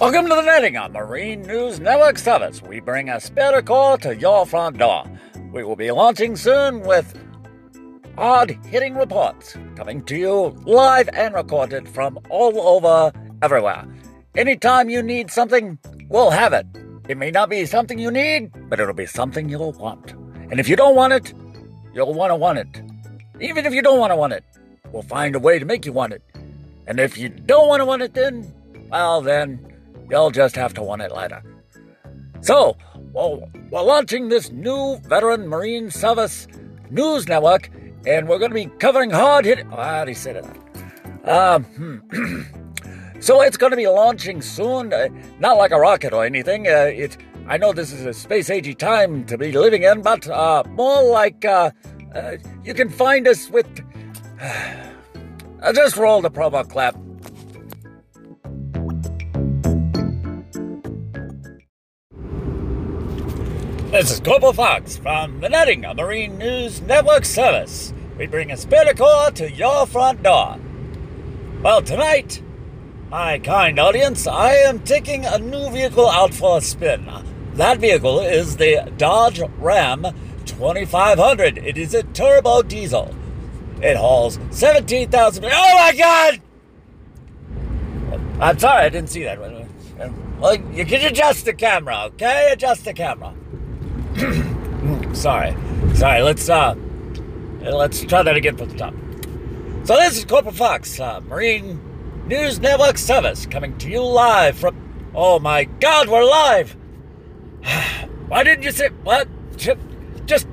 Welcome to the Netting on Marine News Network Service. We bring a spirit call to your front door. We will be launching soon with hard hitting reports coming to you live and recorded from all over everywhere. Anytime you need something, we'll have it. It may not be something you need, but it'll be something you'll want. And if you don't want it, you'll want to want it. Even if you don't want to want it, we'll find a way to make you want it. And if you don't want to want it, then, well, then you'll just have to want it later. So, well, we're launching this new Veteran Marine Service News Network, and we're going to be covering hard hit. Oh, I already said it. Um, hmm. so it's going to be launching soon. Uh, not like a rocket or anything. Uh, it. I know this is a space agey time to be living in, but uh, more like uh, uh, you can find us with. Uh, just roll the promo clap. This is Corporal Fox from the Netting, a Marine News Network service. We bring a spectacle to your front door. Well, tonight, my kind audience, I am taking a new vehicle out for a spin. That vehicle is the Dodge Ram 2500. It is a turbo diesel. It hauls 17,000. Oh my God! I'm sorry, I didn't see that. Well, you can adjust the camera, okay? Adjust the camera. sorry, sorry. Let's uh, let's try that again from the top. So this is Corporal Fox, uh, Marine News Network Service, coming to you live from. Oh my God, we're live! Why didn't you say what? Just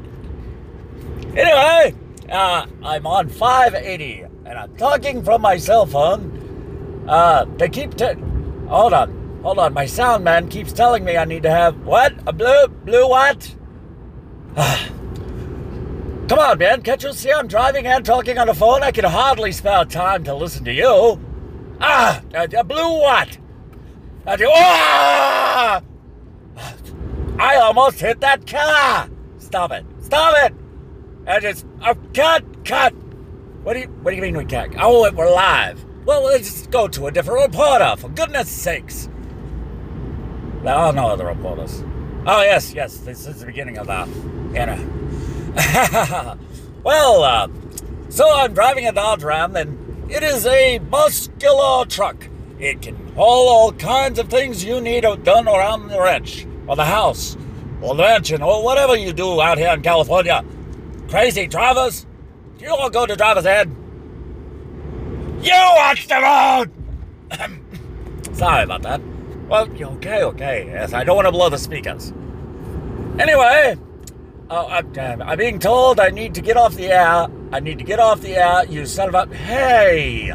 anyway. Uh, I'm on 580, and I'm talking from my cell phone. Uh, they keep t- hold on, hold on. My sound man keeps telling me I need to have what? A blue, blue what? Come on, man. Can't you see I'm driving and talking on the phone? I can hardly spare time to listen to you. Ah, a, blue what? I do. Ah! I almost hit that car. Stop it. Stop it. I just, oh, cut, cut. What do you, what do you mean we can't? Oh, we're live. Well, let's go to a different reporter, for goodness sakes. There are no other reporters. Oh, yes, yes, this is the beginning of that. Anna. well, uh, so I'm driving a Dodge Ram, and it is a muscular truck. It can haul all kinds of things you need done around the ranch, or the house, or the mansion, or whatever you do out here in California. Crazy drivers? You all go to driver's ed? You watch the road! Sorry about that. Well, okay, okay. Yes, I don't want to blow the speakers. Anyway, uh, I'm, I'm being told I need to get off the air. I need to get off the air. You son of a. Hey!